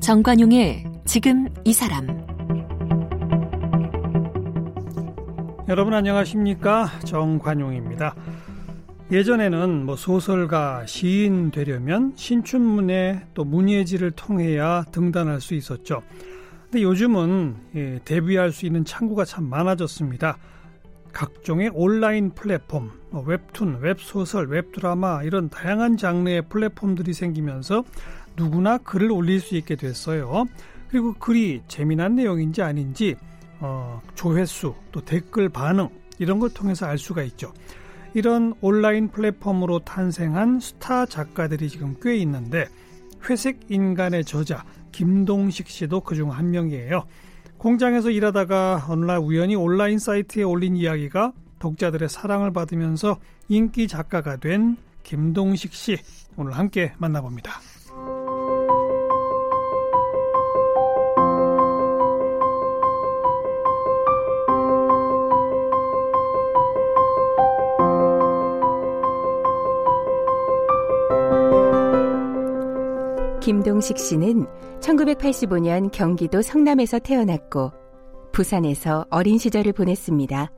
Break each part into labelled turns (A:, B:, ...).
A: 정관용의 지금 이 사람
B: 여러분 안녕하십니까 정관용입니다. 예전에는 뭐 소설가, 시인 되려면 신춘문예 또 문예지를 통해야 등단할 수 있었죠. 요즘은 예, 데뷔할 수 있는 창구가 참 많아졌습니다. 각종의 온라인 플랫폼, 뭐 웹툰, 웹소설, 웹드라마 이런 다양한 장르의 플랫폼들이 생기면서 누구나 글을 올릴 수 있게 됐어요. 그리고 글이 재미난 내용인지 아닌지 어, 조회수 또 댓글 반응 이런 걸 통해서 알 수가 있죠. 이런 온라인 플랫폼으로 탄생한 스타 작가들이 지금 꽤 있는데 회색 인간의 저자 김동식 씨도 그중 한 명이에요. 공장에서 일하다가 어느 날 우연히 온라인 사이트에 올린 이야기가 독자들의 사랑을 받으면서 인기 작가가 된 김동식 씨 오늘 함께 만나봅니다.
C: 김동식 씨는 1985년 경기도 성남에서 태어났고 부산에서 어린 시절을 보냈습니다.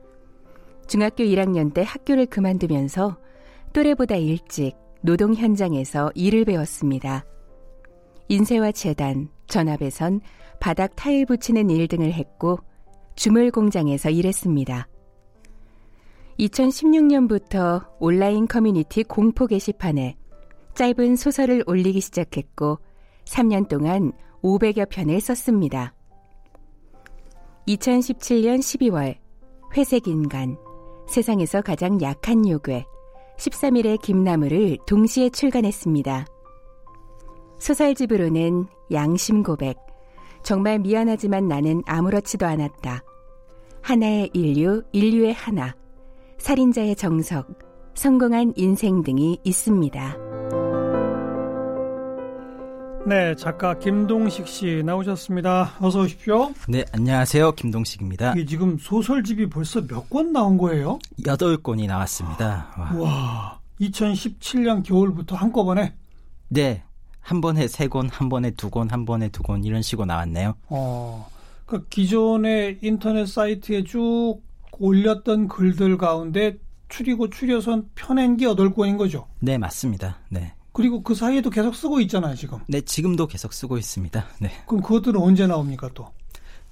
C: 중학교 1학년 때 학교를 그만두면서 또래보다 일찍 노동 현장에서 일을 배웠습니다. 인쇄와 재단, 전압에선 바닥 타일 붙이는 일 등을 했고 주물 공장에서 일했습니다. 2016년부터 온라인 커뮤니티 공포 게시판에 짧은 소설을 올리기 시작했고 3년 동안 500여 편을 썼습니다. 2017년 12월 회색인간 세상에서 가장 약한 요괴 13일의 김나무를 동시에 출간했습니다. 소설집으로는 양심 고백 정말 미안하지만 나는 아무렇지도 않았다. 하나의 인류, 인류의 하나, 살인자의 정석, 성공한 인생 등이 있습니다.
B: 네, 작가 김동식 씨 나오셨습니다. 어서 오십시오.
D: 네, 안녕하세요. 김동식입니다.
B: 이게 지금 소설집이 벌써 몇 권 나온 거예요?
D: 여덟 권이 나왔습니다.
B: 와. 와, 2017년 겨울부터 한꺼번에?
D: 네, 한 번에 세 권, 한 번에 두 권, 한 번에 두 권 이런 식으로 나왔네요.
B: 어, 그 기존의 인터넷 사이트에 쭉 올렸던 글들 가운데 추리고 추려선 펴낸 게 여덟 권인 거죠?
D: 네, 맞습니다. 네.
B: 그리고 그 사이에도 계속 쓰고 있잖아요, 지금.
D: 네, 지금도 계속 쓰고 있습니다. 네.
B: 그럼 그것들은 언제 나옵니까, 또?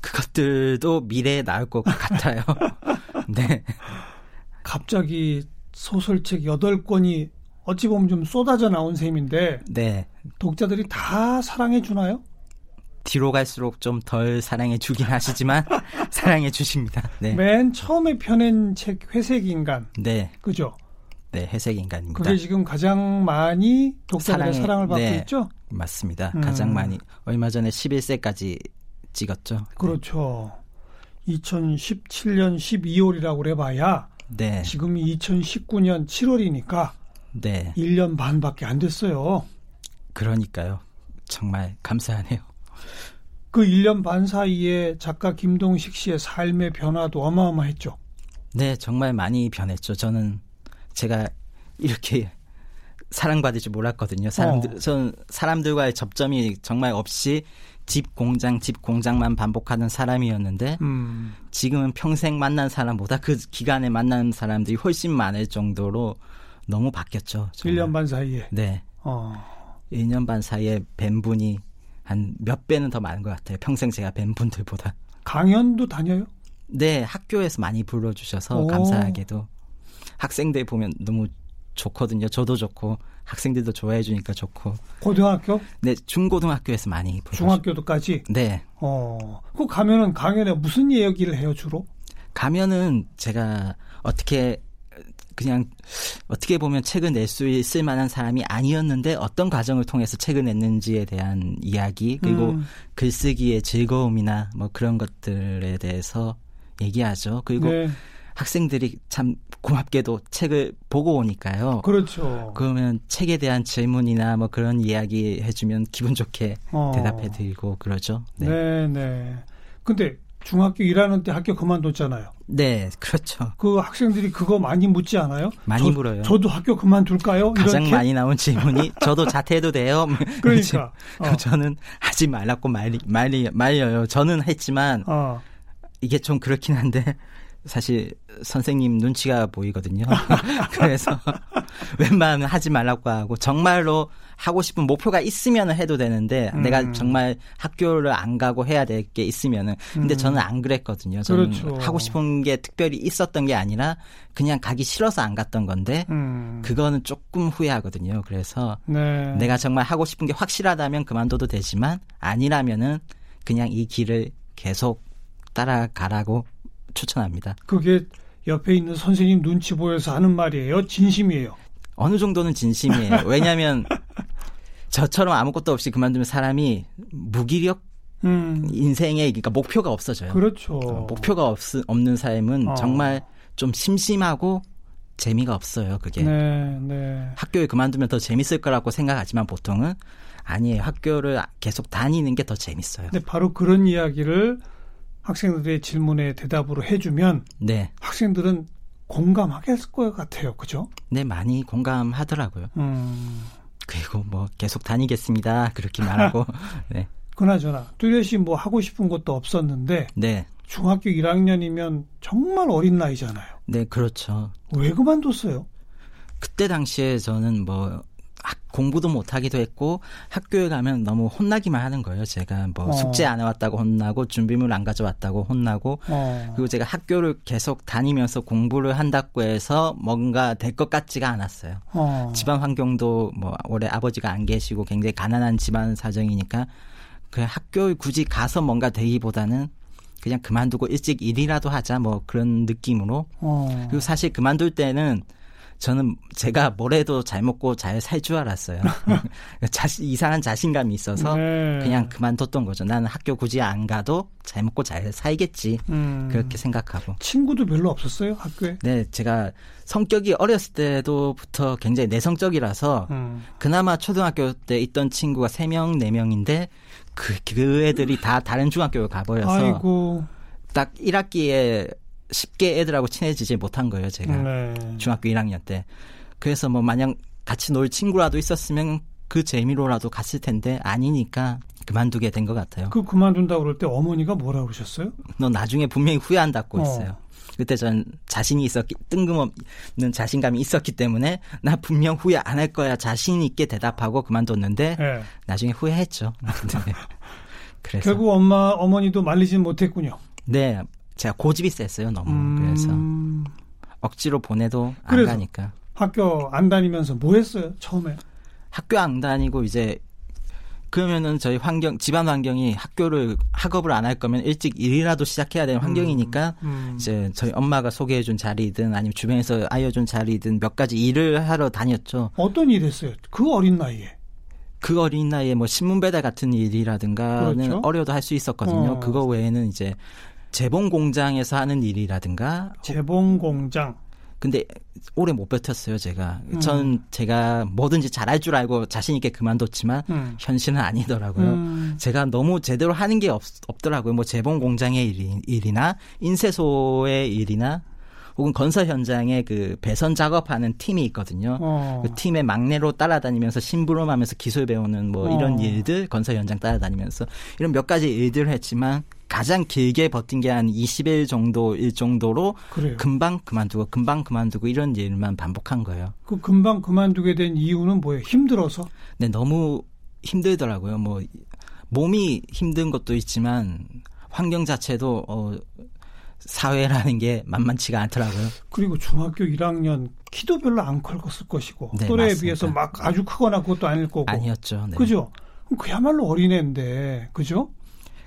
D: 그것들도 미래에 나올 것 같아요. 네.
B: 갑자기 소설책 8권이 어찌 보면 좀 쏟아져 나온 셈인데.
D: 네.
B: 독자들이 다 사랑해 주나요?
D: 뒤로 갈수록 좀 덜 사랑해 주긴 하시지만 사랑해 주십니다. 네.
B: 맨 처음에 펴낸 책 회색 인간.
D: 네.
B: 그죠?
D: 네, 회색 인간입니다.
B: 그게 지금 가장 많이 독자들의 사랑을 받고
D: 네,
B: 있죠?
D: 맞습니다. 음. 가장 많이 얼마 전에 11세까지 찍었죠.
B: 그렇죠. 네. 2017년 12월이라고 그래봐야
D: 네.
B: 지금이 2019년 7월이니까
D: 네.
B: 1년 반밖에 안 됐어요.
D: 그러니까요. 정말 감사하네요.
B: 그 1년 반 사이에 작가 김동식 씨의 삶의 변화도 어마어마했죠.
D: 네, 정말 많이 변했죠. 저는 제가 이렇게 사랑받을 줄 몰랐거든요. 사람들, 어. 전 사람들과의 접점이 정말 없이 집 공장, 집 공장만 반복하는 사람이었는데, 음. 지금은 평생 만난 사람보다 그 기간에 만난 사람들이 훨씬 많을 정도로 너무 바뀌었죠.
B: 정말. 1년 반 사이에?
D: 네. 어. 1년 반 사이에 뵌 분이 한 몇 배는 더 많은 것 같아요. 평생 제가 뵌 분들보다.
B: 강연도 다녀요?
D: 네, 학교에서 많이 불러주셔서 오. 감사하게도. 학생들 보면 너무 좋거든요. 저도 좋고 학생들도 좋아해 주니까 좋고.
B: 고등학교?
D: 네, 중고등학교에서 많이
B: 불러 중학교도까지?
D: 네.
B: 어. 그 가면은 강연에 무슨 얘기를 해요, 주로?
D: 가면은 제가 어떻게 그냥 어떻게 보면 책을 낼 수 있을 만한 사람이 아니었는데 어떤 과정을 통해서 책을 냈는지에 대한 이야기 그리고 음. 글쓰기의 즐거움이나 뭐 그런 것들에 대해서 얘기하죠. 그리고 네. 학생들이 참 고맙게도 책을 보고 오니까요.
B: 그렇죠.
D: 그러면 책에 대한 질문이나 뭐 그런 이야기 해주면 기분 좋게 어. 대답해드리고 그러죠.
B: 네, 네. 네. 근데 중학교 1학년 때 학교 그만뒀잖아요.
D: 네, 그렇죠.
B: 그 학생들이 그거 많이 묻지 않아요?
D: 많이
B: 저,
D: 물어요.
B: 저도 학교 그만둘까요?
D: 가장
B: 이렇게?
D: 많이 나온 질문이 저도 자퇴해도 돼요?
B: 그러니까. 어.
D: 저는 하지 말라고 말리, 말리, 말려요. 저는 했지만
B: 어.
D: 이게 좀 그렇긴 한데 사실 선생님 눈치가 보이거든요. 그래서 웬만하면 하지 말라고 하고 정말로 하고 싶은 목표가 있으면 해도 되는데
B: 음.
D: 내가 정말 학교를 안 가고 해야 될 게 있으면은 근데
B: 음.
D: 저는 안 그랬거든요. 저는
B: 그렇죠.
D: 하고 싶은 게 특별히 있었던 게 아니라 그냥 가기 싫어서 안 갔던 건데
B: 음.
D: 그거는 조금 후회하거든요. 그래서
B: 네.
D: 내가 정말 하고 싶은 게 확실하다면 그만둬도 되지만 아니라면은 그냥 이 길을 계속 따라가라고 추천합니다.
B: 그게 옆에 있는 선생님 눈치 보여서 하는 말이에요? 진심이에요?
D: 어느 정도는 진심이에요. 왜냐하면 저처럼 아무것도 없이 그만두면 사람이 무기력
B: 음.
D: 인생에 그러니까 목표가 없어져요.
B: 그렇죠.
D: 어, 목표가 없, 없는 삶은
B: 어.
D: 정말 좀 심심하고 재미가 없어요. 그게
B: 네, 네.
D: 학교에 그만두면 더 재밌을 거라고 생각하지만 보통은 아니에요. 학교를 계속 다니는 게 더 재밌어요.
B: 근데 바로 그런 이야기를 학생들의 질문에 대답으로 해주면
D: 네,
B: 학생들은 공감하겠을 것 같아요. 그죠?
D: 네 많이 공감하더라고요.
B: 음.
D: 그리고 뭐 계속 다니겠습니다. 그렇게 말하고 네,
B: 그나저나 뚜렷이 뭐 하고 싶은 것도 없었는데
D: 네,
B: 중학교 1학년이면 정말 어린 나이잖아요.
D: 네 그렇죠.
B: 왜 그만뒀어요?
D: 그때 당시에 저는 뭐 학- 공부도 못 하기도 했고 학교에 가면 너무 혼나기만 하는 거예요. 제가 뭐
B: 어.
D: 숙제 안 해왔다고 혼나고 준비물 안 가져왔다고 혼나고
B: 어.
D: 그리고 제가 학교를 계속 다니면서 공부를 한다고 해서 뭔가 될 것 같지가 않았어요.
B: 어.
D: 집안 환경도 뭐 올해 아버지가 안 계시고 굉장히 가난한 집안 사정이니까 그 학교에 굳이 가서 뭔가 되기보다는 그냥 그만두고 일찍 일이라도 하자 뭐 그런 느낌으로
B: 어.
D: 그리고 사실 그만둘 때는 저는 제가 뭘 해도 잘 먹고 잘 살 줄 알았어요. 자신, 이상한 자신감이 있어서
B: 네.
D: 그냥 그만뒀던 거죠. 나는 학교 굳이 안 가도 잘 먹고 잘 살겠지.
B: 음.
D: 그렇게 생각하고.
B: 친구도 별로 없었어요 학교에?
D: 네, 제가 성격이 어렸을 때도부터 굉장히 내성적이라서
B: 음.
D: 그나마 초등학교 때 있던 친구가 3명, 4명인데 그, 그 애들이 다 다른 중학교를 가버려서
B: 아이고.
D: 딱 1학기에 쉽게 애들하고 친해지지 못한 거예요, 제가.
B: 네.
D: 중학교 1학년 때. 그래서 뭐 마냥 같이 놀 친구라도 있었으면 그 재미로라도 갔을 텐데 아니니까 그만두게 된 것 같아요.
B: 그 그만둔다 그럴 때 어머니가 뭐라 그러셨어요?
D: 너 나중에 분명히 후회한다고
B: 어.
D: 했어요. 그때 전 자신이 있었기 뜬금없는 자신감이 있었기 때문에 나 분명 후회 안 할 거야 자신 있게 대답하고 그만뒀는데
B: 네.
D: 나중에 후회했죠. 네. 그래서
B: 결국 엄마 어머니도 말리진 못했군요.
D: 네 제가 고집이 셌어요 너무
B: 음.
D: 그래서 억지로 보내도 안? 가니까
B: 학교 안 다니면서 뭐 했어요 처음에?
D: 학교 안 다니고 이제 그러면은 저희 환경 집안 환경이 학교를 학업을 안 할 거면 일찍 일이라도 시작해야 되는 환경이니까
B: 음.
D: 이제 저희 엄마가 소개해 준 자리든 아니면 주변에서 알려준 자리든 몇 가지 일을 하러 다녔죠.
B: 어떤 일 했어요? 그 어린 나이에.
D: 그 어린 나이에 뭐 신문 배달 같은 일이라든가는
B: 그렇죠.
D: 어려도 할 수 있었거든요.
B: 어.
D: 그거 외에는 이제 재봉 공장에서 하는 일이라든가
B: 재봉 공장.
D: 근데 오래 못 버텼어요, 제가.
B: 음.
D: 전 제가 뭐든지 잘할 줄 알고 자신 있게 그만뒀지만
B: 음.
D: 현실은 아니더라고요.
B: 음.
D: 제가 너무 제대로 하는 게 없, 없더라고요. 뭐 재봉 공장의 일이, 일이나 인쇄소의 일이나 혹은 건설 현장에 그 배선 작업하는 팀이 있거든요.
B: 어.
D: 그 팀의 막내로 따라다니면서 심부름하면서 기술 배우는 뭐
B: 어.
D: 이런 일들 건설 현장 따라다니면서 이런 몇 가지 일들을 했지만 가장 길게 버틴 게 한 20일 정도 일 정도로
B: 그래요.
D: 금방 그만두고 금방 그만두고 이런 일만 반복한 거예요.
B: 그 금방 그만두게 된 이유는 뭐예요? 힘들어서?
D: 근데 너무 힘들더라고요. 뭐 몸이 힘든 것도 있지만 환경 자체도 어 사회라는 게 만만치가 않더라고요.
B: 그리고 중학교 1학년 키도 별로 안 컸을 것이고
D: 네,
B: 또래에
D: 맞습니다.
B: 비해서 막 아주 크거나 그것도 아닐 거고
D: 아니었죠. 네.
B: 그죠? 그야말로 어린애인데 그죠?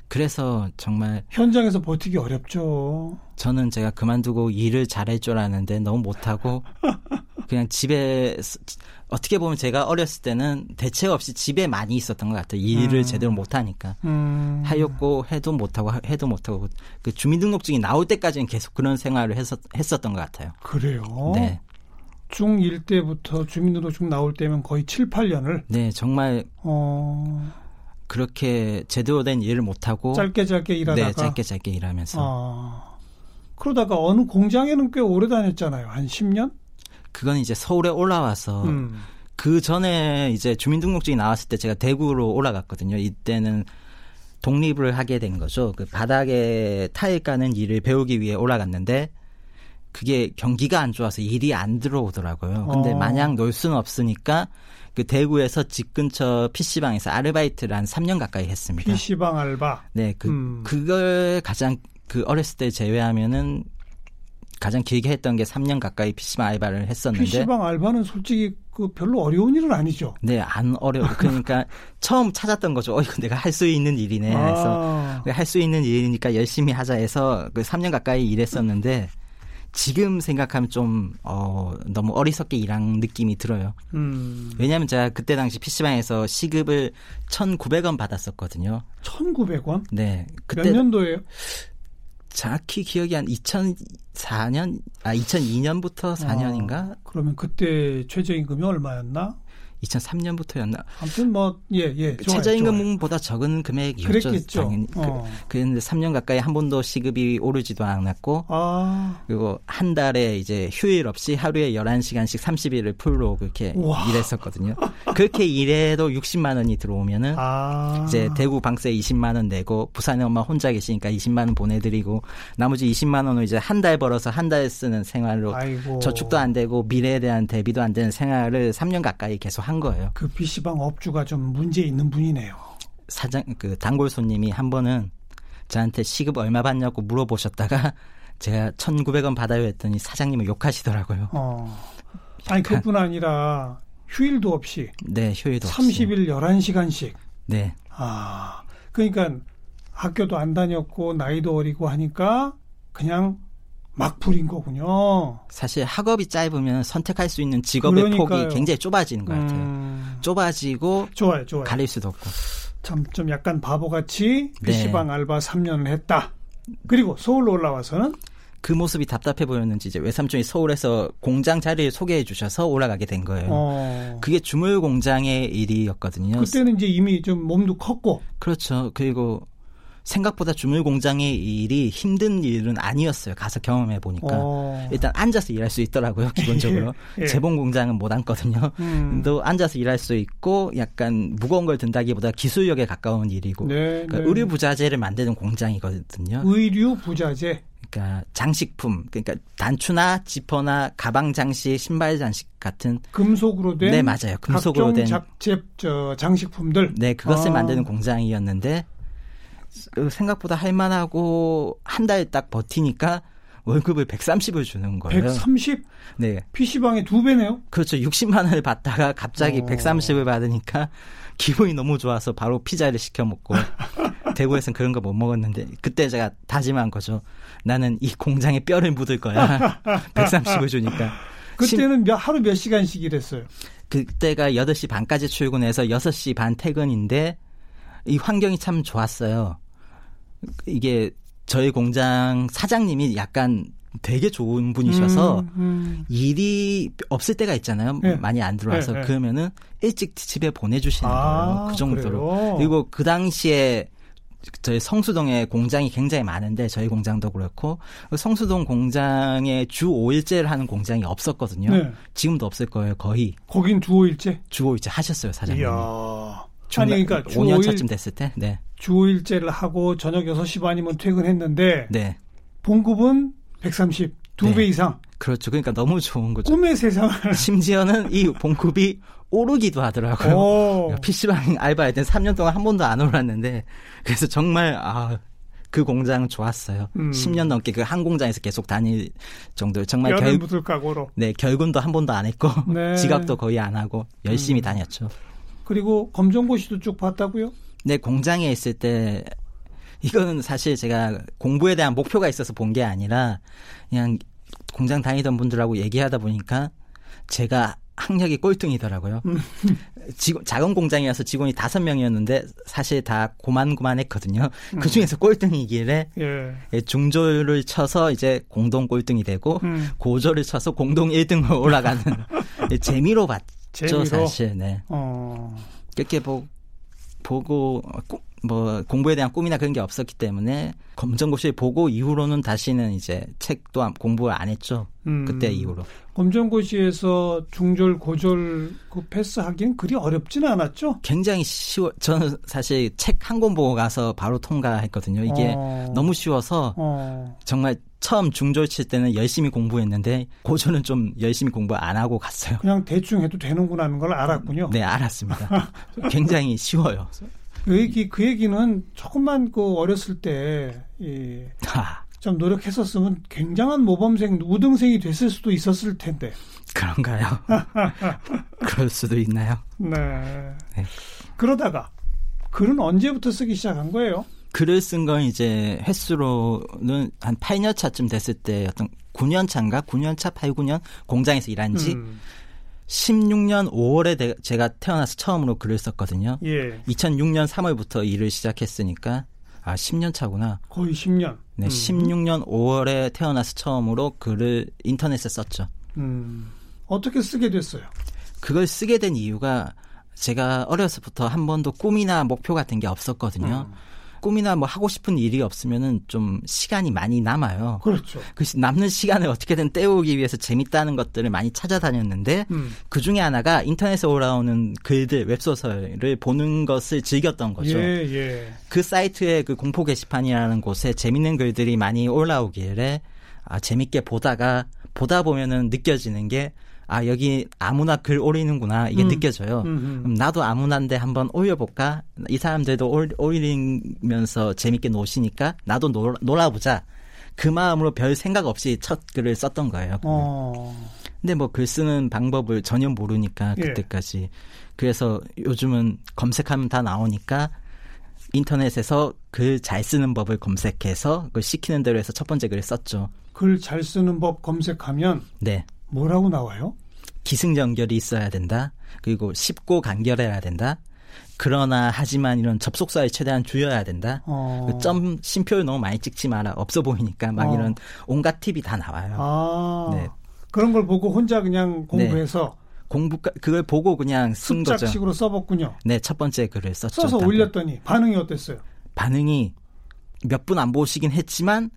D: 그래서 정말
B: 현장에서 버티기 어렵죠.
D: 저는 제가 그만두고 일을 잘할 줄 알았는데 너무 못하고 그냥 집에 스- 어떻게 보면 제가 어렸을 때는 대책 없이 집에 많이 있었던 것 같아요. 일을
B: 음.
D: 제대로 못하니까.
B: 음.
D: 하였고 해도 못하고 하- 해도 못하고 그 주민등록증이 나올 때까지는 계속 그런 생활을 했었, 했었던 것 같아요.
B: 그래요.
D: 네,
B: 중1 때부터 주민등록증 나올 때면 거의 7, 8년을
D: 네 정말
B: 어.
D: 그렇게 제대로 된 일을 못 하고
B: 짧게 짧게 일하다가
D: 네, 짧게 짧게 일하면서
B: 아, 그러다가 어느 공장에는 꽤 오래 다녔잖아요. 한 10년?
D: 그건 이제 서울에 올라와서
B: 음.
D: 그 전에 이제 주민등록증이 나왔을 때 제가 대구로 올라갔거든요. 이때는 독립을 하게 된 거죠. 그 바닥에 타일 까는 일을 배우기 위해 올라갔는데 그게 경기가 안 좋아서 일이 안 들어오더라고요. 근데
B: 어.
D: 마냥 놀 수는 없으니까 그 대구에서 집 근처 PC방에서 아르바이트를 한 3년 가까이 했습니다.
B: PC방 알바.
D: 네, 그,
B: 음.
D: 그걸 가장 그 어렸을 때 제외하면은 가장 길게 했던 게 3년 가까이 PC방 알바를 했었는데.
B: PC방 알바는 솔직히 그 별로 어려운 일은 아니죠.
D: 네, 안 어려워. 그러니까 처음 찾았던 거죠. 어, 이거 내가 할 수 있는 일이네. 그래서
B: 아,
D: 할수 있는 일이니까 열심히 하자 해서 그 3년 가까이 일했었는데 지금 생각하면 좀, 어, 너무 어리석게 일한 느낌이 들어요.
B: 음,
D: 왜냐하면 제가 그때 당시 PC방에서 시급을 1,900원 받았었거든요.
B: 1,900원?
D: 네.
B: 몇
D: 그때
B: 년도예요?
D: 정확히 기억이 한 2004년, 아, 2002년부터 4년인가?
B: 그러면 그때 최저임금이 얼마였나?
D: 2003년부터였나?
B: 아무튼 뭐, 예, 예.
D: 최저임금보다 적은 금액이었죠.
B: 그랬겠죠.
D: 당연히.
B: 어.
D: 그, 그런데 3년 가까이 한 번도 시급이 오르지도 않았고,
B: 아,
D: 그리고 한 달에 이제 휴일 없이 하루에 11시간씩 30일을 풀로 그렇게
B: 우와.
D: 일했었거든요. 그렇게 일해도 60만 원이 들어오면은
B: 아.
D: 이제 대구 방세 20만 원 내고 부산에 엄마 혼자 계시니까 20만 원 보내 드리고 나머지 20만 원을 이제 한 달 벌어서 한 달 쓰는 생활로
B: 아이고.
D: 저축도 안 되고 미래에 대한 대비도 안 되는 생활을 3년 가까이 계속 한 거예요.
B: 그 PC방 업주가 좀 문제 있는 분이네요.
D: 사장 그 단골 손님이 한 번은 저한테 시급 얼마 받냐고 물어보셨다가 제가 1,900원 받아요 했더니 사장님을 욕하시더라고요.
B: 어. 아니,
D: 약간-
B: 그뿐 아니라 휴일도 없이
D: 네, 없이.
B: 30일 11시간씩.
D: 네.
B: 아, 그러니까 학교도 안 다녔고 나이도 어리고 하니까 그냥 막 부린 거군요.
D: 사실 학업이 짧으면 선택할 수 있는 직업의
B: 그러니까요.
D: 폭이 굉장히 좁아지는 것 같아요.
B: 음,
D: 좁아지고
B: 좋아요, 좋아요.
D: 가릴 수도 없고.
B: 참 좀 약간 바보같이
D: 네.
B: PC방 알바 3년을 했다. 그리고 서울로 올라와서는
D: 그 모습이 답답해 보였는지 이제 외삼촌이 서울에서 공장 자리를 소개해 주셔서 올라가게 된 거예요.
B: 어,
D: 그게 주물 공장의 일이었거든요.
B: 그때는 이제 이미 좀 몸도 컸고
D: 그렇죠. 그리고 생각보다 주물 공장의 일이 힘든 일은 아니었어요. 가서 경험해 보니까.
B: 어,
D: 일단 앉아서 일할 수 있더라고요. 기본적으로.
B: 예.
D: 재봉 공장은 못 앉거든요.
B: 음,
D: 또 앉아서 일할 수 있고 약간 무거운 걸 든다기보다 기술력에 가까운 일이고.
B: 네,
D: 그러니까
B: 네.
D: 의류 부자재를 만드는 공장이거든요.
B: 의류 부자재
D: 그러니까 장식품, 그러니까 단추나 지퍼나 가방 장식, 신발 장식 같은
B: 금속으로 된
D: 네 맞아요. 금속으로
B: 각종
D: 된
B: 작 제 저 장식품들
D: 네 그것을
B: 아.
D: 만드는 공장이었는데 그 생각보다 할만하고 한 달 딱 버티니까 월급을 130을 주는 거예요.
B: 130
D: 네,
B: PC방의 두 배네요.
D: 그렇죠. 60만 원을 받다가 갑자기
B: 어.
D: 130을 받으니까 기분이 너무 좋아서 바로 피자를 시켜 먹고 대구에서는 그런 거 못 먹었는데 그때 제가 다짐한 거죠. 나는 이 공장에 뼈를 묻을 거야. 130을 주니까.
B: 그때는 몇, 하루 몇 시간씩 일했어요.
D: 그때가 8시 반까지 출근해서 6시 반 퇴근인데 이 환경이 참 좋았어요. 이게 저희 공장 사장님이 약간 되게 좋은 분이셔서
B: 음, 음.
D: 일이 없을 때가 있잖아요.
B: 네.
D: 많이 안 들어와서
B: 네, 네.
D: 그러면은 일찍 집에 보내주시는
B: 아,
D: 거예요. 그 정도로.
B: 그래요?
D: 그리고 그 당시에 저희 성수동에 공장이 굉장히 많은데 저희 공장도 그렇고 그 성수동 공장에 주 5일제를 하는 공장이 없었거든요.
B: 네.
D: 지금도 없을 거예요. 거의
B: 거긴 주 5일째.
D: 주 5일제 하셨어요 사장님이.
B: 이야.
D: 중간-
B: 아니 그러니까 주
D: 5년
B: 5일
D: 차쯤 됐을 때, 네,
B: 주 5일제를 하고 저녁 6시 반이면 퇴근했는데
D: 네,
B: 봉급은 130, 두
D: 네.
B: 배 이상.
D: 그렇죠. 그러니까 너무 좋은 거죠.
B: 꿈의 세상을.
D: 심지어는 이 봉급이 오르기도 하더라고요.
B: 오.
D: PC방 알바할 땐 3년 동안 한 번도 안 올랐는데 그래서 정말 아. 그 공장은 좋았어요.
B: 음.
D: 10년 넘게 그 한 공장에서 계속 다닐 정도로 정말 결,
B: 묻을 각오로.
D: 네, 결근도 한 번도 안 했고
B: 네.
D: 지각도 거의 안 하고 열심히
B: 음.
D: 다녔죠.
B: 그리고 검정고시도 쭉 봤다고요?
D: 네, 공장에 있을 때 이거는 사실 제가 공부에 대한 목표가 있어서 본 게 아니라 그냥 공장 다니던 분들하고 얘기하다 보니까 제가 학력이 꼴등이더라고요.
B: 음.
D: 직원, 작은 공장이어서 직원이 다섯 명이었는데 사실 다 고만고만했거든요.
B: 음.
D: 그 중에서 꼴등이길래
B: 예.
D: 예, 중조를 쳐서 이제 공동 꼴등이 되고
B: 음.
D: 고조를 쳐서 공동 1등으로 올라가는 예, 재미로 봤죠
B: 재미로?
D: 사실. 네.
B: 어.
D: 그렇게 뭐 보고 뭐 공부에 대한 꿈이나 그런 게 없었기 때문에 검정고시를 보고 이후로는 다시는 이제 책도 공부를 안 했죠. 음, 그때 이후로.
B: 검정고시에서 중졸 고졸 그 패스하기는 그리 어렵지는 않았죠?
D: 굉장히 쉬워. 저는 사실 책 한 권 보고 가서 바로 통과했거든요. 이게 어. 너무 쉬워서 어. 정말 처음 중졸 칠 때는 열심히 공부했는데 고졸은 좀 열심히 공부 안 하고 갔어요.
B: 그냥 대충 해도 되는구나 하는 걸 알았군요.
D: 네, 알았습니다. 굉장히 쉬워요.
B: 그 얘기 그 얘기는 조금만 그 어렸을 때 이, 좀 노력했었으면 굉장한 모범생 우등생이 됐을 수도 있었을 텐데.
D: 그런가요? 그럴 수도 있나요?
B: 네. 네. 그러다가 글은 언제부터 쓰기 시작한 거예요?
D: 글을 쓴 건 이제 횟수로는 한 8년 차쯤 됐을 때 어떤 9년 차인가? 9년 차, 8, 9년 공장에서 일한 지 음. 16년 5월에 제가 태어나서 처음으로 글을 썼거든요. 예. 2006년 3월부터 일을 시작했으니까 아 10년 차구나.
B: 거의 10년.
D: 네, 음. 16년 5월에 태어나서 처음으로 글을 인터넷에 썼죠. 음.
B: 어떻게 쓰게 됐어요?
D: 그걸 쓰게 된 이유가 제가 어려서부터 한 번도 꿈이나 목표 같은 게 없었거든요. 음. 꿈이나 뭐 하고 싶은 일이 없으면은 좀 시간이 많이 남아요.
B: 그렇죠.
D: 그 남는 시간을 어떻게든 때우기 위해서 재밌다는 것들을 많이 찾아다녔는데 음. 그 중에 하나가 인터넷에 올라오는 글들, 웹소설을 보는 것을 즐겼던 거죠. 예, 예. 그 사이트에 그 공포 게시판이라는 곳에 재밌는 글들이 많이 올라오길래 아, 재밌게 보다가 보다 보면은 느껴지는 게 아, 여기 아무나 글 올리는구나. 이게 음. 느껴져요. 음, 음. 나도 아무나인데 한번 올려볼까? 이 사람들도 올, 올리면서 재밌게 노시니까 나도 놀, 놀아보자. 그 마음으로 별 생각 없이 첫 글을 썼던 거예요. 어. 근데 뭐 글 쓰는 방법을 전혀 모르니까 예. 그때까지. 예. 그래서 요즘은 검색하면 다 나오니까 인터넷에서 글 잘 쓰는 법을 검색해서 그걸 시키는 대로 해서 첫 번째 글을 썼죠.
B: 글 잘 쓰는 법 검색하면 네. 뭐라고 나와요?
D: 기승전결이 있어야 된다. 그리고 쉽고 간결해야 된다. 그러나 하지만 이런 접속사에 최대한 줄여야 된다. 어. 그 점 심표를 너무 많이 찍지 마라. 없어 보이니까 막 어. 이런 온갖 팁이 다 나와요. 아.
B: 네. 그런 걸 보고 혼자 그냥 공부해서 네.
D: 공부 그걸 보고 그냥 쓴 거죠.
B: 습작식으로 써봤군요.
D: 네, 첫 번째 글을 썼죠.
B: 써서 올렸더니 반응이 어땠어요?
D: 반응이 몇 분 안 보시긴 했지만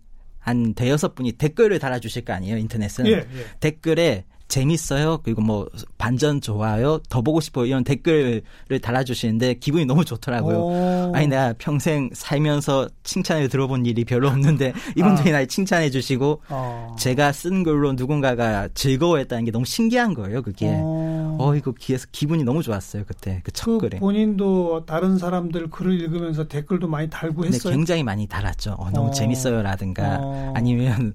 D: 한 대여섯 분이 댓글을 달아주실 거 아니에요 인터넷은 예, 예. 댓글에 재밌어요. 그리고 뭐 반전 좋아요. 더 보고 싶어요. 이런 댓글을 달아주시는데 기분이 너무 좋더라고요. 오. 아니 내가 평생 살면서 칭찬을 들어본 일이 별로 없는데 이분들이 아. 날 칭찬해 주시고 어. 제가 쓴 글로 누군가가 즐거워했다는 게 너무 신기한 거예요. 그게. 어, 어 이거 귀에서 기분이 너무 좋았어요. 그때 그첫 그 글에.
B: 본인도 다른 사람들 글을 읽으면서 댓글도 많이 달고 했어요.
D: 네, 굉장히 많이 달았죠. 어, 너무 어. 재밌어요라든가 어. 아니면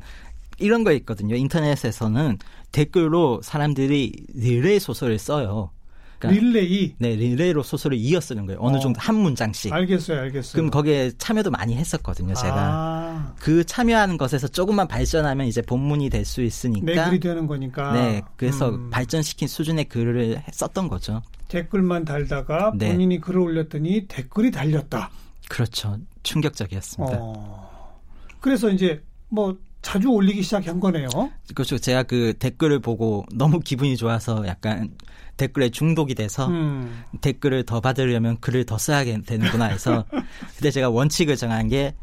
D: 이런 거 있거든요. 인터넷에서는 댓글로 사람들이 릴레이 소설을 써요.
B: 그러니까 릴레이?
D: 네, 릴레이로 소설을 이어 쓰는 거예요. 어느 어. 정도 한 문장씩.
B: 알겠어요, 알겠어요.
D: 그럼 거기에 참여도 많이 했었거든요, 제가. 아. 그 참여하는 것에서 조금만 발전하면 이제 본문이 될 수 있으니까.
B: 내 글이 되는 거니까.
D: 네, 그래서 음. 발전시킨 수준의 글을 썼던 거죠.
B: 댓글만 달다가 네. 본인이 글을 올렸더니 댓글이 달렸다.
D: 그렇죠. 충격적이었습니다. 어.
B: 그래서 이제 뭐 자주 올리기 시작한 거네요.
D: 그렇죠. 제가 그 댓글을 보고 너무 기분이 좋아서 약간 댓글에 중독이 돼서 음. 댓글을 더 받으려면 글을 더 써야 되는구나 해서 그때 제가 원칙을 정한 게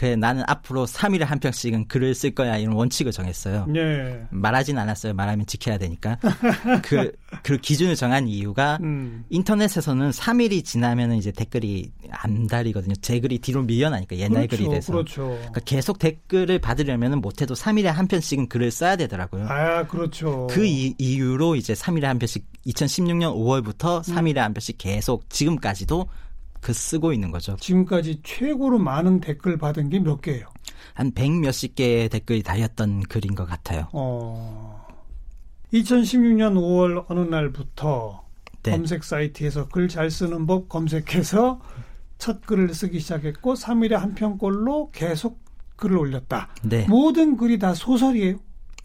D: 그래 나는 앞으로 3일에 한 편씩은 글을 쓸 거야 이런 원칙을 정했어요. 네. 말하진 않았어요. 말하면 지켜야 되니까. 그, 그 기준을 정한 이유가 음. 인터넷에서는 3일이 지나면은 이제 댓글이 안 달리거든요. 제 글이 뒤로 밀려나니까 옛날
B: 그렇죠,
D: 글이 돼서.
B: 그렇죠.
D: 그러니까 계속 댓글을 받으려면은 못해도 3일에 한 편씩은 글을 써야 되더라고요.
B: 아, 그렇죠.
D: 그 이, 이유로 이제 3일에 한 편씩 2016년 5월부터 3일에 한 편씩 계속 지금까지도 그 쓰고 있는 거죠.
B: 지금까지 최고로 많은 댓글 받은 게 몇 개예요?
D: 한 백 몇십 개의 댓글이 달렸던 글인 것 같아요. 어.
B: 2016년 5월 어느 날부터 네. 검색 사이트에서 글 잘 쓰는 법 검색해서 첫 글을 쓰기 시작했고 3일에 한 편꼴로 계속 글을 올렸다. 네. 모든 글이 다 소설이에요?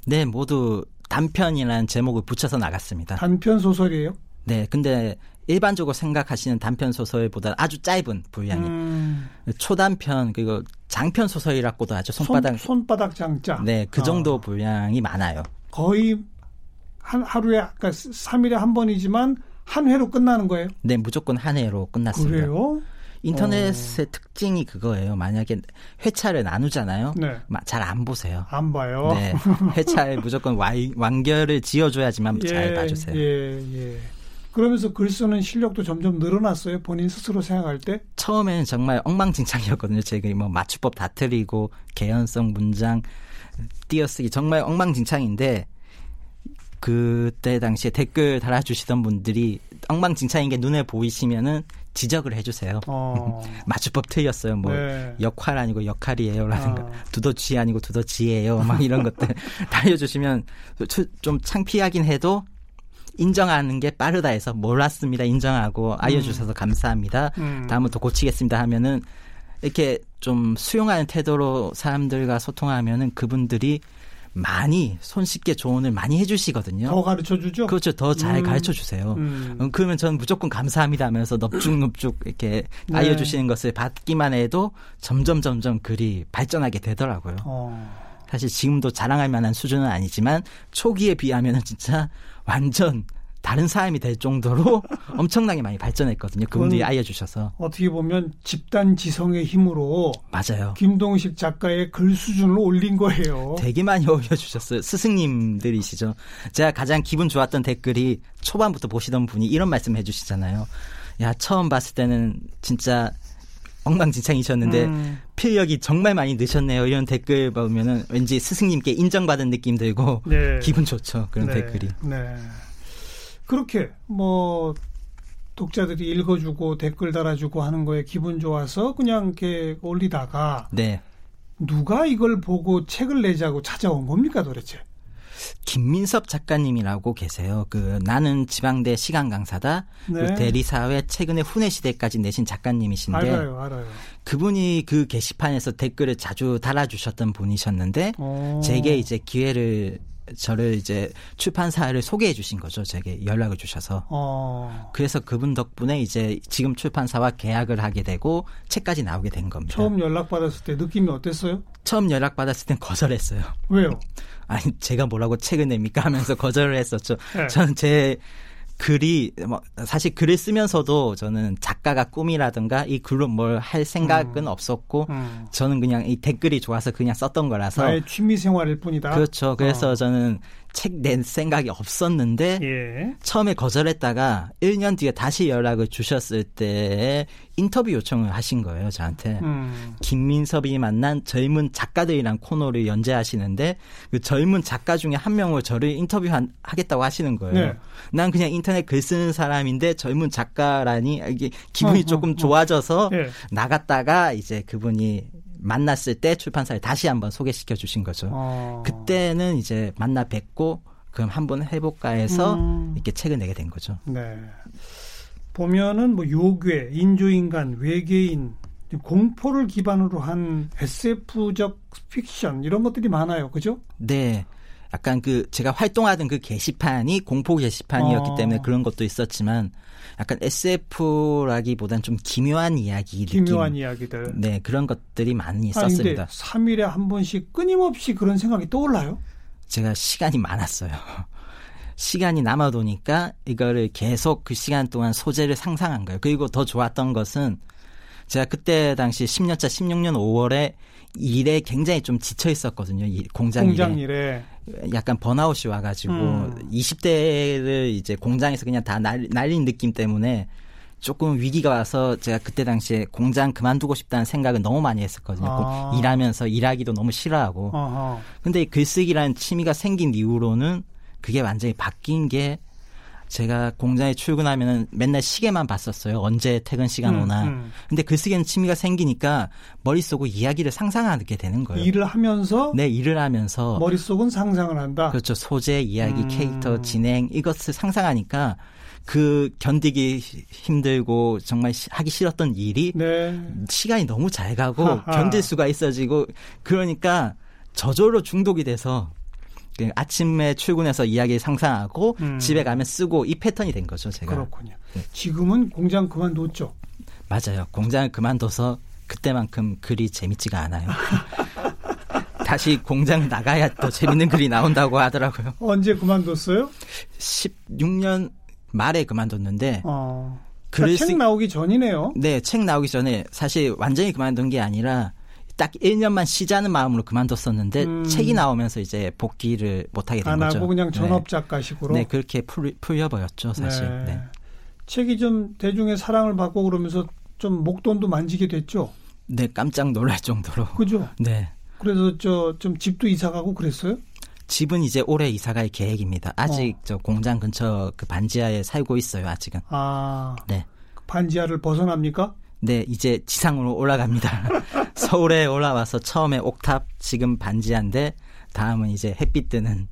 D: 네, 모두 단편이라는 제목을 붙여서 나갔습니다.
B: 단편 소설이에요?
D: 네, 근데 일반적으로 생각하시는 단편 소설보다 아주 짧은 분량이 음. 초단편 그리고 장편 소설이라고도 하죠. 손바닥
B: 손, 바닥 장자.
D: 네, 그 정도 어. 분량이 많아요.
B: 거의 한 하루에 그러니까 3일에 한 번이지만 한 회로 끝나는 거예요?
D: 네, 무조건 한 회로 끝났습니다.
B: 그래요?
D: 인터넷의 어... 특징이 그거예요. 만약에 회차를 나누잖아요.
B: 네.
D: 잘안 보세요.
B: 안 봐요.
D: 네. 회차에 무조건 완결을 지어줘야지만
B: 예,
D: 잘 봐주세요.
B: 예, 예. 그러면서 글 쓰는 실력도 점점 늘어났어요. 본인 스스로 생각할 때?
D: 처음에는 정말 엉망진창이었거든요. 제가 뭐 맞춤법 다 틀리고 개연성 문장 띄어쓰기 정말 엉망진창인데 그때 당시에 댓글 달아주시던 분들이 엉망진창인 게 눈에 보이시면은 지적을 해주세요.
B: 어.
D: 맞춤법 틀렸어요. 뭐 네. 역할 아니고 역할이에요라든가 어. 두더지 아니고 두더지예요. 막 이런 것들 달려주시면 좀 창피하긴 해도 인정하는 게 빠르다 해서 몰랐습니다. 인정하고 알려주셔서 음. 감사합니다. 음. 다음부터 고치겠습니다 하면은 이렇게 좀 수용하는 태도로 사람들과 소통하면은 그분들이 많이 손쉽게 조언을 많이 해주시거든요.
B: 더 가르쳐 주죠?
D: 그렇죠. 더잘 음. 가르쳐 주세요. 음. 음. 그러면 저는 무조건 감사합니다 하면서 넙죽넙죽 이렇게 네. 알려주시는 것을 받기만 해도 점점 점점 글이 발전하게 되더라고요.
B: 어.
D: 사실 지금도 자랑할 만한 수준은 아니지만 초기에 비하면 진짜 완전 다른 사람이 될 정도로 엄청나게 많이 발전했거든요. 그분들이 알려주셔서.
B: 어떻게 보면 집단 지성의 힘으로
D: 맞아요.
B: 김동식 작가의 글 수준을 올린 거예요.
D: 되게 많이 올려주셨어요. 스승님들이시죠. 제가 가장 기분 좋았던 댓글이 초반부터 보시던 분이 이런 말씀 해주시잖아요. 야 처음 봤을 때는 진짜 엉망진창이셨는데 음. 필력이 정말 많이 느셨네요. 이런 댓글 보면은 왠지 스승님께 인정받은 느낌 들고 네. 기분 좋죠. 그런
B: 네.
D: 댓글이.
B: 네. 그렇게 뭐 독자들이 읽어주고 댓글 달아주고 하는 거에 기분 좋아서 그냥 이렇게 올리다가
D: 네.
B: 누가 이걸 보고 책을 내자고 찾아온 겁니까 도대체?
D: 김민섭 작가님이라고 계세요. 그 나는 지방대 시간 강사다. 네. 그 대리사회 최근에 후내 시대까지 내신 작가님이신데
B: 알아요, 알아요.
D: 그분이 그 게시판에서 댓글을 자주 달아주셨던 분이셨는데 오. 제게 이제 기회를 저를 이제 출판사를 소개해 주신 거죠. 제게 연락을 주셔서.
B: 어.
D: 그래서 그분 덕분에 이제 지금 출판사와 계약을 하게 되고 책까지 나오게 된 겁니다.
B: 처음 연락 받았을 때 느낌이 어땠어요?
D: 처음 연락 받았을 땐 거절했어요.
B: 왜요?
D: 아니 제가 뭐라고 책을 냅니까 하면서 거절을 했었죠. 네. 저는 제 글이 뭐 사실 글을 쓰면서도 저는 작가가 꿈이라든가 이 글로 뭘 할 생각은 음. 없었고 음. 저는 그냥 이 댓글이 좋아서 그냥 썼던 거라서
B: 나의 취미 생활일 뿐이다.
D: 그렇죠. 그래서 어. 저는 책낼 생각이 없었는데
B: 예.
D: 처음에 거절했다가 1년 뒤에 다시 연락을 주셨을 때 인터뷰 요청을 하신 거예요 저한테
B: 음.
D: 김민섭이 만난 젊은 작가들이란 코너를 연재하시는데 그 젊은 작가 중에 한 명을 저를 인터뷰하겠다고 하시는 거예요.
B: 네.
D: 난 그냥 인터넷 글 쓰는 사람인데 젊은 작가라니 이게 기분이 어, 어 조금 어, 좋아져서
B: 네.
D: 나갔다가 이제 그분이 만났을 때 출판사에 다시 한번 소개시켜 주신 거죠.
B: 어.
D: 그때는 이제 만나 뵙고 그럼 한번 해볼까 해서 음. 이렇게 책을 내게 된 거죠.
B: 네. 보면은 뭐 요괴, 인조인간, 외계인, 공포를 기반으로 한 SF적 픽션 이런 것들이 많아요. 그죠?
D: 네. 약간 그 제가 활동하던 그 게시판이 공포 게시판이었기 어. 때문에 그런 것도 있었지만 약간 SF라기보단 좀 기묘한 이야기
B: 기묘한
D: 느낌.
B: 이야기들.
D: 네, 그런 것들이 많이 있었습니다. 아,
B: 3일에 한 번씩 끊임없이 그런 생각이 떠올라요?
D: 제가 시간이 많았어요. 시간이 남아도니까 이거를 계속 그 시간 동안 소재를 상상한 거예요. 그리고 더 좋았던 것은 제가 그때 당시 10년차 16년 5월에 일에 굉장히 좀 지쳐 있었거든요. 공장,
B: 공장 일에.
D: 일에. 약간 번아웃이 와가지고 음. 20대를 이제 공장에서 그냥 다 날, 날린 느낌 때문에 조금 위기가 와서 제가 그때 당시에 공장 그만두고 싶다는 생각을 너무 많이 했었거든요.
B: 아.
D: 일하면서 일하기도 너무 싫어하고.
B: 아하.
D: 근데 글쓰기라는 취미가 생긴 이후로는 그게 완전히 바뀐 게 제가 공장에 출근하면 맨날 시계만 봤었어요. 언제 퇴근 시간 음, 오나. 음. 근데 글쓰기는 취미가 생기니까 머릿속으로 이야기를 상상하게 되는 거예요.
B: 일을 하면서?
D: 네, 일을 하면서.
B: 머릿속은 상상을 한다?
D: 그렇죠. 소재, 이야기, 음. 캐릭터, 진행, 이것을 상상하니까 그 견디기 힘들고 정말 하기 싫었던 일이
B: 네.
D: 시간이 너무 잘 가고 하하. 견딜 수가 있어지고 그러니까 저절로 중독이 돼서 그 아침에 출근해서 이야기 상상하고 음. 집에 가면 쓰고 이 패턴이 된 거죠, 제가.
B: 그렇군요. 네. 지금은 공장 그만뒀죠?
D: 맞아요. 공장을 그만둬서 그때만큼 글이 재밌지가 않아요. 다시 공장 나가야 또 재밌는 글이 나온다고 하더라고요.
B: 언제 그만뒀어요?
D: 16년 말에 그만뒀는데
B: 어.
D: 글을
B: 책
D: 쓰-
B: 나오기 전이네요.
D: 네, 책 나오기 전에 사실 완전히 그만둔 게 아니라 딱 1년만 쉬자는 마음으로 그만뒀었는데
B: 음.
D: 책이 나오면서 이제 복귀를 못 하게 된
B: 안
D: 거죠.
B: 하고 그냥
D: 네.
B: 전업 작가식으로.
D: 네, 그렇게 풀, 풀려버렸죠, 사실.
B: 네.
D: 네.
B: 책이 좀 대중의 사랑을 받고 그러면서 좀 목돈도 만지게 됐죠.
D: 네, 깜짝 놀랄 정도로.
B: 그죠?
D: 네.
B: 그래서 저 좀 집도 이사 가고 그랬어요?
D: 집은 이제 올해 이사갈 계획입니다. 아직
B: 어.
D: 저 공장 근처 그 반지하에 살고 있어요, 아직은.
B: 아,
D: 네.
B: 반지하를 벗어납니까?
D: 네, 이제 지상으로 올라갑니다. 서울에 올라와서 처음에 옥탑, 지금 반지하인데 다음은 이제 햇빛 뜨는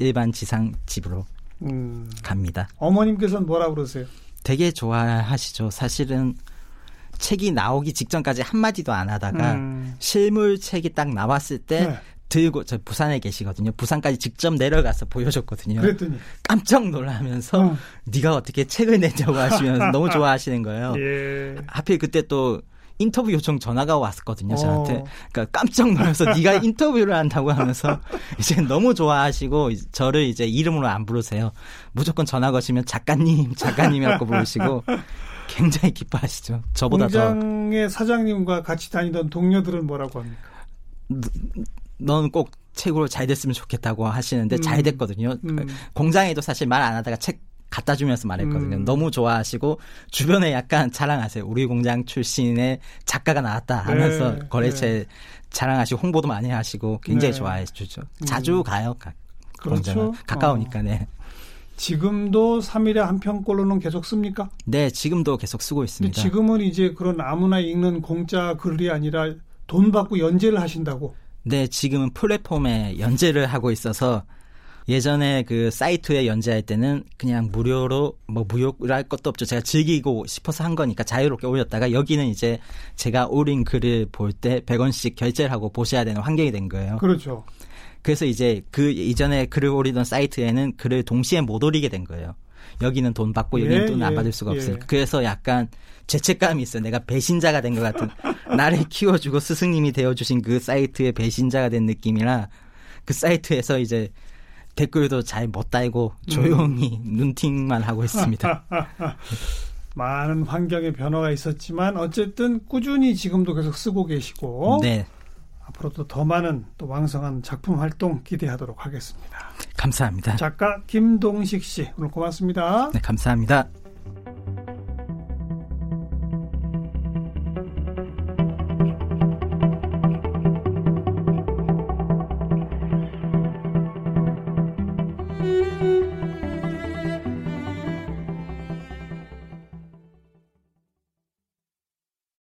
D: 일반 지상 집으로
B: 음.
D: 갑니다.
B: 어머님께서는 뭐라 그러세요?
D: 되게 좋아하시죠. 사실은 책이 나오기 직전까지 한마디도 안 하다가
B: 음.
D: 실물 책이 딱 나왔을 때
B: 네.
D: 들고 저 부산에 계시거든요. 부산까지 직접 내려가서 보여줬거든요.
B: 그랬더니
D: 깜짝 놀라면서
B: 어.
D: 네가 어떻게 책을 냈냐고 하시면서 너무 좋아하시는 거예요.
B: 예.
D: 하필 그때 또 인터뷰 요청 전화가 왔었거든요, 저한테.
B: 어.
D: 그러니까 깜짝 놀라서 네가 인터뷰를 한다고 하면서 이제 너무 좋아하시고 저를 이제 이름으로 안 부르세요. 무조건 전화 거시면 작가님, 작가님이라고 부르시고 굉장히 기뻐하시죠. 저보다 더
B: 공장의 사장님과 같이 다니던 동료들은 뭐라고 합니까?
D: 너는 꼭 책으로 잘 됐으면 좋겠다고 하시는데
B: 음.
D: 잘 됐거든요.
B: 음.
D: 공장에도 사실 말 안 하다가 책 갖다 주면서 말했거든요.
B: 음.
D: 너무 좋아하시고 주변에 약간 자랑하세요. 우리 공장 출신의 작가가 나왔다 하면서
B: 네,
D: 거래처에 자랑하시고 홍보도 많이 하시고 굉장히
B: 네.
D: 좋아해 주죠.
B: 음.
D: 자주 가요. 가,
B: 그렇죠.
D: 공장은. 가까우니까 네.
B: 지금도 3일에 한 편꼴로는 계속 씁니까?
D: 네, 지금도 계속 쓰고 있습니다.
B: 지금은 이제 그런 아무나 읽는 공짜 글이 아니라 돈 받고 연재를 하신다고.
D: 네, 지금은 플랫폼에 연재를 하고 있어서 예전에 그 사이트에 연재할 때는 그냥 무료로 뭐 무료를 할 것도 없죠. 제가 즐기고 싶어서 한 거니까 자유롭게 올렸다가 여기는 이제 제가 올린 글을 볼 때 100원씩 결제를 하고 보셔야 되는 환경이 된 거예요.
B: 그렇죠.
D: 그래서 이제 그 이전에 글을 올리던 사이트에는 글을 동시에 못 올리게 된 거예요. 여기는 돈 받고 여기는
B: 예,
D: 돈을 안
B: 예,
D: 받을 수가
B: 예.
D: 없으니까. 그래서 약간 죄책감이 있어요. 내가 배신자가 된 것 같은. 나를 키워주고 스승님이 되어주신 그 사이트의 배신자가 된 느낌이라 그 사이트에서 이제 댓글도 잘 못 달고
B: 음.
D: 조용히 눈팅만 하고 있습니다.
B: 많은 환경의 변화가 있었지만 어쨌든 꾸준히 지금도 계속 쓰고 계시고
D: 네,
B: 앞으로도 더 많은 또 왕성한 작품 활동 기대하도록 하겠습니다.
D: 감사합니다.
B: 작가 김동식 씨 오늘 고맙습니다.
D: 네, 감사합니다.